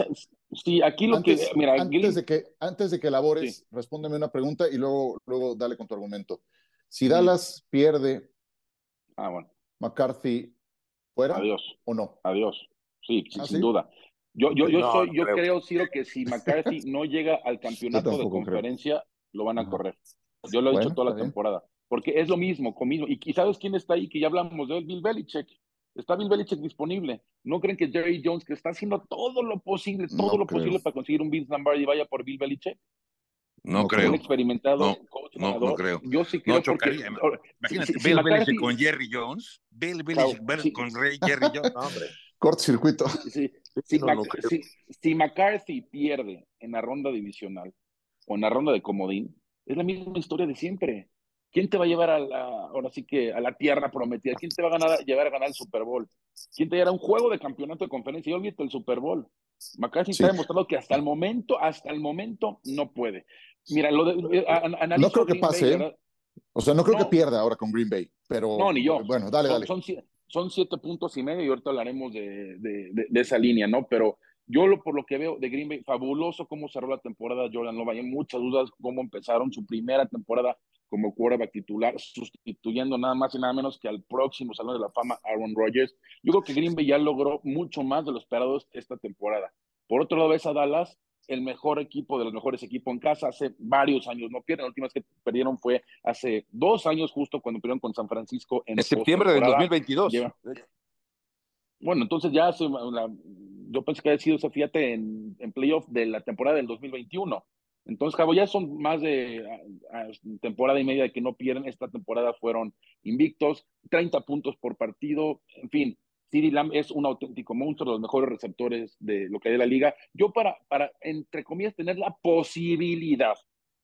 sí, aquí lo antes, que mira, antes de que antes de que elabores, sí. respóndeme una pregunta y luego luego dale con tu argumento. Si Dallas sí. pierde, ah, bueno. McCarthy fuera Adiós. o no? Adiós. Sí, ¿Ah, sin duda. Yo, yo, yo, no, soy, yo creo, creo Ciro, que si <laughs> McCarthy no llega al campeonato de conferencia, creo. lo van a correr. Yo lo he bueno, dicho toda la bien. temporada porque es lo mismo, conmigo. Y, y sabes quién está ahí, que ya hablamos de él, Bill Belichick. Está Bill Belichick disponible. ¿No creen que Jerry Jones, que está haciendo todo lo posible, todo no lo creo. posible para conseguir un Vince Lombardi, vaya por Bill Belichick? No, creo. Un experimentado no, coach no, no, creo. Yo sí creo. No chocaría. Porque, Imagínate, si, Bill Belichick con Jerry Jones. Bill Belichick claro, sí. con Ray Jerry Jones. <laughs> No, hombre. Cortocircuito. Sí, si, si McCarthy pierde en la ronda divisional o en la ronda de comodín, es la misma historia de siempre. ¿Quién te va a llevar a la, ahora sí que a la tierra prometida? ¿Quién te va a ganar, llevar a ganar el Super Bowl? ¿Quién te llevará un juego de campeonato de conferencia? Y olvídate el Super Bowl. McCarthy sí. ha demostrado que hasta el momento, hasta el momento, no puede. Mira, lo de, eh, a, no creo que pase, Bay. O sea, no creo no. que pierda ahora con Green Bay, pero... No, ni yo. Bueno, dale, son, dale. Son, son, siete puntos y medio y ahorita hablaremos de, de, de, de esa línea, ¿no? Pero yo lo, por lo que veo de Green Bay, fabuloso cómo cerró la temporada Jordan Love. Hay muchas dudas cómo empezaron su primera temporada como quarterback titular, sustituyendo nada más y nada menos que al próximo Salón de la Fama, Aaron Rodgers. Yo creo que Green Bay ya logró mucho más de lo esperado esta temporada. Por otro lado, ves a Dallas, el mejor equipo de los mejores equipos en casa, hace varios años no pierden. La última vez que perdieron fue hace dos años, justo cuando perdieron con San Francisco en, en septiembre del 2022. Lleva... Bueno, entonces ya hace la, yo pensé que había sido, fíjate, en, en playoff de la temporada del 2021. Entonces, Cabo, ya son más de temporada y media de que no pierden. Esta temporada fueron invictos, 30 puntos por partido, en fin. CeeDee Lamb es un auténtico monstruo, los mejores receptores de lo que hay de la liga. Yo para, para, entre comillas, tener la posibilidad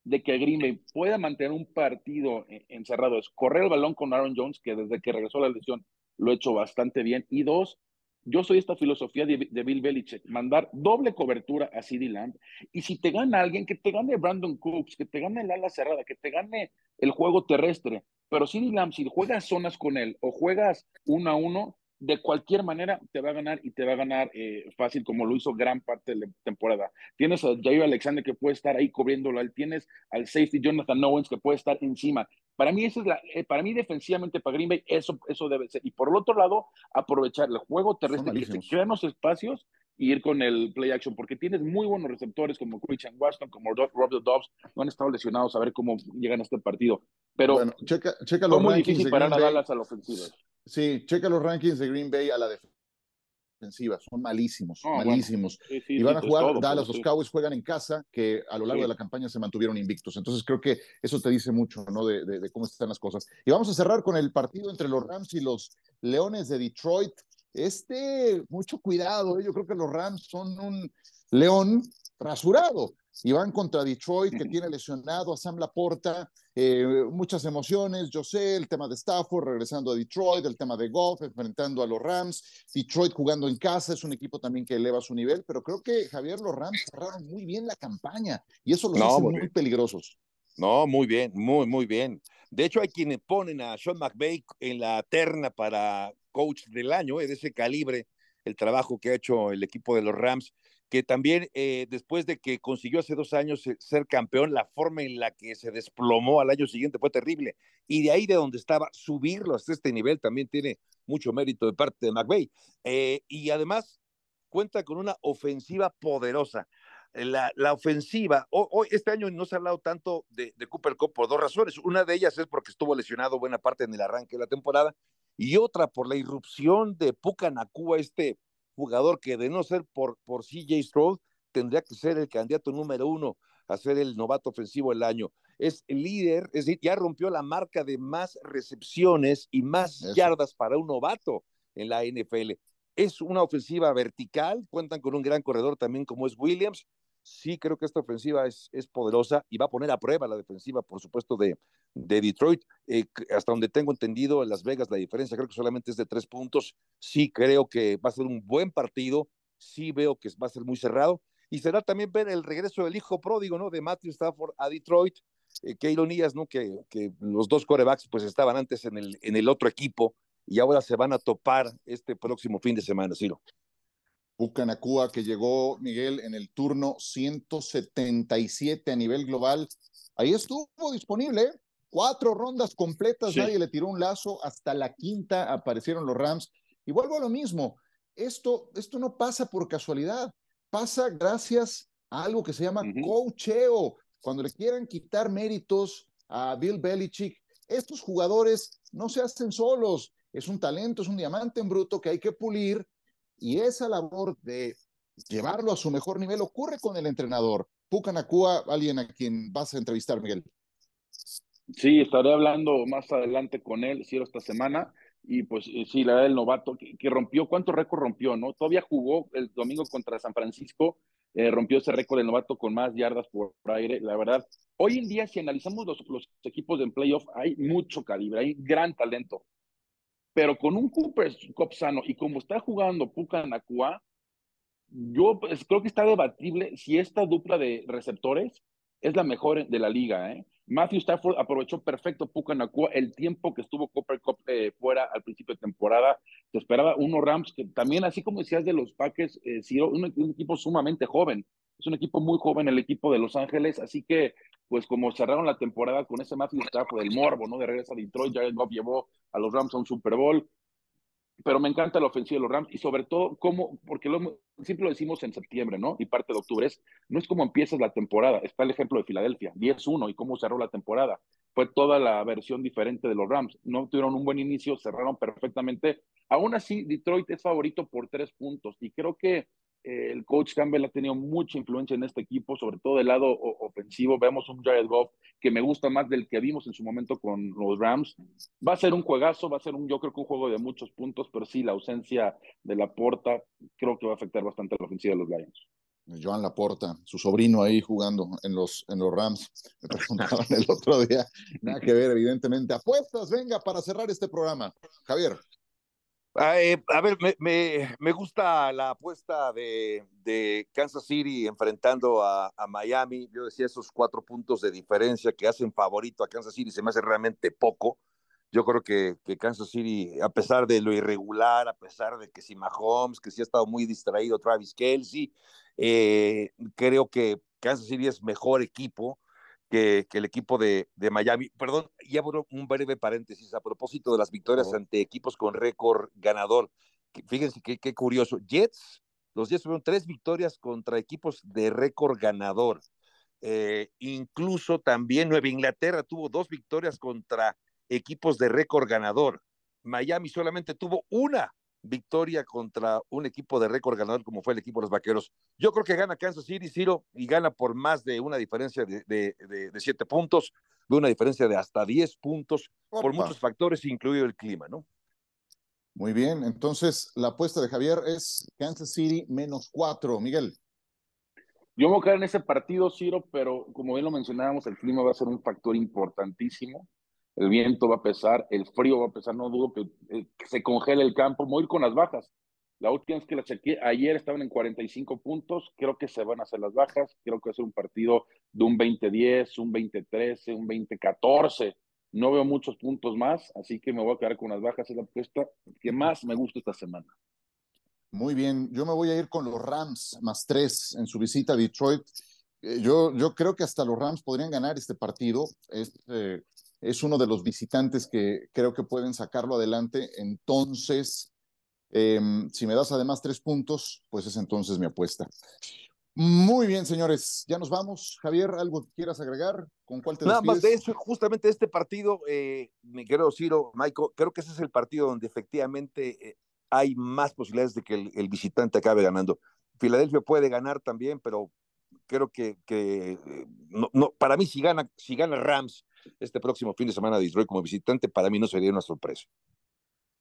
de que Green Bay pueda mantener un partido e, encerrado es correr el balón con Aaron Jones, que desde que regresó a la lesión lo ha hecho bastante bien. Y dos, yo soy esta filosofía de, Bill Belichick, mandar doble cobertura a CeeDee Lamb. Y si te gana alguien, que te gane Brandon Cooks, que te gane el ala cerrada, que te gane el juego terrestre. Pero CeeDee Lamb, si juegas zonas con él o juegas uno a uno, de cualquier manera te va a ganar y te va a ganar eh, fácil como lo hizo gran parte de la temporada. Tienes a Jair Alexander que puede estar ahí cubriéndolo, tienes al safety Jonathan Owens que puede estar encima. Para mí eso es la, eh, para mí defensivamente para Green Bay eso, eso debe ser. Y por el otro lado, aprovechar el juego terrestre que los espacios y ir con el play action, porque tienes muy buenos receptores como Christian Washington, como Robert Dobbs, no han estado lesionados a ver cómo llegan a este partido. Pero bueno, checa, checa los muy difícil parar a Dallas a la ofensiva. Sí, checa los rankings de Green Bay a la defensiva, son malísimos, malísimos. y van a jugar Dallas, los Cowboys juegan en casa, que a lo largo de la campaña se mantuvieron invictos. Entonces creo que eso te dice mucho, ¿no? De, de, cómo están las cosas. Y vamos a cerrar con el partido entre los Rams y los Leones de Detroit. Este, mucho cuidado, ¿eh? yo creo que los Rams son un león rasurado y van contra Detroit, que tiene lesionado a Sam Laporta, eh, muchas emociones, yo sé, el tema de Stafford regresando a Detroit, el tema de Golf enfrentando a los Rams, Detroit jugando en casa, es un equipo también que eleva su nivel, pero creo que Javier, los Rams cerraron muy bien la campaña y eso los hace muy, peligrosos. No, muy bien, muy, muy bien. De hecho, hay quienes ponen a Sean McVay en la terna para coach del año, de ese calibre, el trabajo que ha hecho el equipo de los Rams que también eh, después de que consiguió hace dos años ser campeón, la forma en la que se desplomó al año siguiente fue terrible. Y de ahí de donde estaba, subirlo hasta este nivel también tiene mucho mérito de parte de McVeigh. Eh, y además cuenta con una ofensiva poderosa. La, la ofensiva, hoy, este año no se ha hablado tanto de, Cooper Cup por dos razones. Una de ellas es porque estuvo lesionado buena parte en el arranque de la temporada y otra por la irrupción de Puka Nakua, este jugador que de no ser por, por CJ Stroud, tendría que ser el candidato número uno a ser el novato ofensivo del año. Es el líder, es decir, ya rompió la marca de más recepciones y más yardas para un novato en la NFL. Es una ofensiva vertical, cuentan con un gran corredor también como es Williams, sí creo que esta ofensiva es, es poderosa y va a poner a prueba la defensiva, por supuesto, de, de Detroit. Eh, hasta donde tengo entendido, en Las Vegas la diferencia creo que solamente es de tres puntos. Sí creo que va a ser un buen partido, sí veo que va a ser muy cerrado. Y será también ver el regreso del hijo pródigo, ¿no? De Matthew Stafford a Detroit. Eh, qué ironías, ¿no? Que, que los dos corebacks pues estaban antes en el, en el otro equipo y ahora se van a topar este próximo fin de semana, Ciro. Bucanacúa, que llegó, Miguel, en el turno 177 a nivel global. Ahí estuvo disponible, ¿eh? cuatro rondas completas, nadie le tiró un lazo, hasta la quinta aparecieron los Rams. Y vuelvo a lo mismo, esto, esto no pasa por casualidad, pasa gracias a algo que se llama cocheo. Cuando le quieran quitar méritos a Bill Belichick, estos jugadores no se hacen solos, es un talento, es un diamante en bruto que hay que pulir y esa labor de llevarlo a su mejor nivel ocurre con el entrenador. Pucanacua, alguien a quien vas a entrevistar, Miguel. Sí, estaré hablando más adelante con él, si esta semana. Y pues eh, sí, la del novato que, rompió, ¿cuánto récord rompió? no Todavía jugó el domingo contra San Francisco, eh, rompió ese récord del novato con más yardas por, aire. La verdad, hoy en día, si analizamos los, los equipos en playoff, hay mucho calibre, hay gran talento pero con un Cooper Cup sano y como está jugando Puka Nakua, yo pues, creo que está debatible si esta dupla de receptores es la mejor de la liga. ¿eh? Matthew Stafford aprovechó perfecto Puka Nakua el tiempo que estuvo Cooper Cup eh, fuera al principio de temporada. Se esperaba unos Rams que también, así como decías de los Packers, eh, un, equipo sumamente joven. Es un equipo muy joven el equipo de Los Ángeles, así que pues como cerraron la temporada con ese Matthew Stafford, el morbo, ¿no? De regreso a Detroit, Jared Goff llevó a los Rams a un Super Bowl, pero me encanta la ofensiva de los Rams y sobre todo cómo, porque lo, siempre lo decimos en septiembre, ¿no? Y parte de octubre, es, no es como empiezas la temporada, está el ejemplo de Filadelfia, 10-1 y cómo cerró la temporada. Fue toda la versión diferente de los Rams. No tuvieron un buen inicio, cerraron perfectamente. Aún así, Detroit es favorito por tres puntos y creo que el coach Campbell ha tenido mucha influencia en este equipo, sobre todo del lado ofensivo. Vemos un Jared Goff que me gusta más del que vimos en su momento con los Rams. Va a ser un juegazo, va a ser un, yo creo que un juego de muchos puntos, pero sí, la ausencia de la porta creo que va a afectar bastante a la ofensiva de los Lions. Joan Laporta, su sobrino ahí jugando en los, en los Rams. Me <laughs> preguntaban el otro día. Nada que ver, evidentemente. Apuestas, venga, para cerrar este programa. Javier. Ah, eh, a ver, me, me, gusta la apuesta de, de Kansas City enfrentando a, a, Miami. Yo decía esos cuatro puntos de diferencia que hacen favorito a Kansas City, se me hace realmente poco. Yo creo que, que Kansas City, a pesar de lo irregular, a pesar de que si Mahomes, que sí ha estado muy distraído Travis Kelsey, eh, creo que Kansas City es mejor equipo que, que el equipo de, de, Miami. Perdón, y abro un breve paréntesis a propósito de las victorias ante equipos con récord ganador. Fíjense qué, qué curioso. Jets, los Jets tuvieron tres victorias contra equipos de récord ganador. Eh, incluso también Nueva Inglaterra tuvo dos victorias contra equipos de récord ganador. Miami solamente tuvo una victoria contra un equipo de récord ganador como fue el equipo de los Vaqueros. Yo creo que gana Kansas City, Ciro, y gana por más de una diferencia de, de, siete puntos, de una diferencia de hasta diez puntos, por muchos factores, incluido el clima, ¿no? Muy bien, entonces la apuesta de Javier es Kansas City menos cuatro. Miguel. Yo me voy a quedar en ese partido, Ciro, pero como bien lo mencionábamos, el clima va a ser un factor importantísimo el viento va a pesar, el frío va a pesar, no dudo que, eh, se congele el campo, voy a ir con las bajas. La última vez que la chequeé, ayer estaban en 45 puntos, creo que se van a hacer las bajas, creo que va a ser un partido de un 20-10, un 20-13, un 20-14, no veo muchos puntos más, así que me voy a quedar con las bajas, es la apuesta que más me gusta esta semana. Muy bien, yo me voy a ir con los Rams más tres en su visita a Detroit. Eh, yo, yo creo que hasta los Rams podrían ganar este partido. Este, es uno de los visitantes que creo que pueden sacarlo adelante. Entonces, em, si me das además tres puntos, pues es entonces mi apuesta. Muy bien, señores, ya nos vamos. Javier, ¿algo que quieras agregar? ¿Con cuál te Nada más de eso, justamente este partido, eh, mi querido Ciro, Michael, creo que ese es el partido donde efectivamente eh, hay más posibilidades de que el, visitante acabe ganando. Filadelfia puede ganar también, pero creo que, que eh, no, no, para mí si gana, si gana Rams este próximo fin de semana de Detroit como visitante, para mí no sería una sorpresa.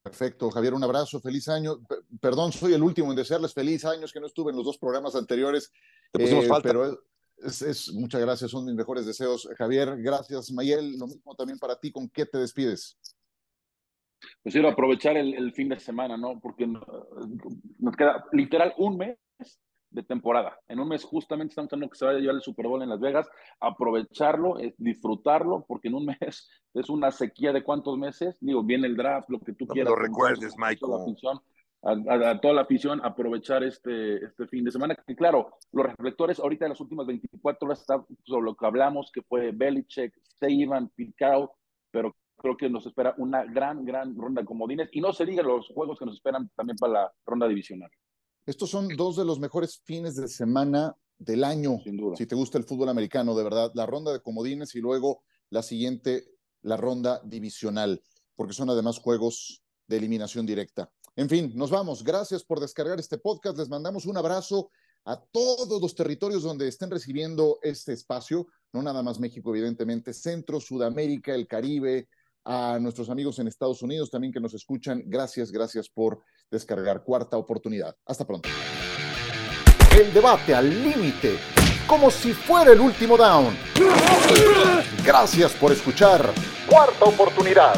Perfecto, Javier, un abrazo, feliz año. perdón, soy el último en desearles feliz años, que no estuve en los dos programas anteriores. Te pusimos eh, falta. Pero es, muchas gracias, son mis mejores deseos. Javier, gracias, Mayel, lo mismo también para ti, ¿con qué te despides? Pues quiero aprovechar el, el fin de semana, ¿no? Porque nos queda literal un mes de temporada. En un mes justamente estamos hablando que se va a llevar el Super Bowl en Las Vegas, aprovecharlo, eh, disfrutarlo, porque en un <laughs> mes es una sequía de cuántos meses, digo, viene el draft, lo que tú quieras. lo recuerdes, Michael. A, toda la afición aprovechar este, este fin de semana. Y claro, los reflectores ahorita en las últimas 24 horas está sobre lo que hablamos, que fue Belichick, Seiban, Picao, pero creo que nos espera una gran, gran ronda de comodines y no se diga los juegos que nos esperan también para la ronda divisional. Estos son dos de los mejores fines de semana del año. Sin duda. Si te gusta el fútbol americano, de verdad. La ronda de comodines y luego la siguiente, la ronda divisional, porque son además juegos de eliminación directa. En fin, nos vamos. Gracias por descargar este podcast. Les mandamos un abrazo a todos los territorios donde estén recibiendo este espacio, no nada más México, evidentemente, Centro, Sudamérica, el Caribe, a nuestros amigos en Estados Unidos también que nos escuchan. Gracias, gracias por descargar cuarta oportunidad. Hasta pronto. El debate al límite, como si fuera el último down. Gracias por escuchar cuarta oportunidad.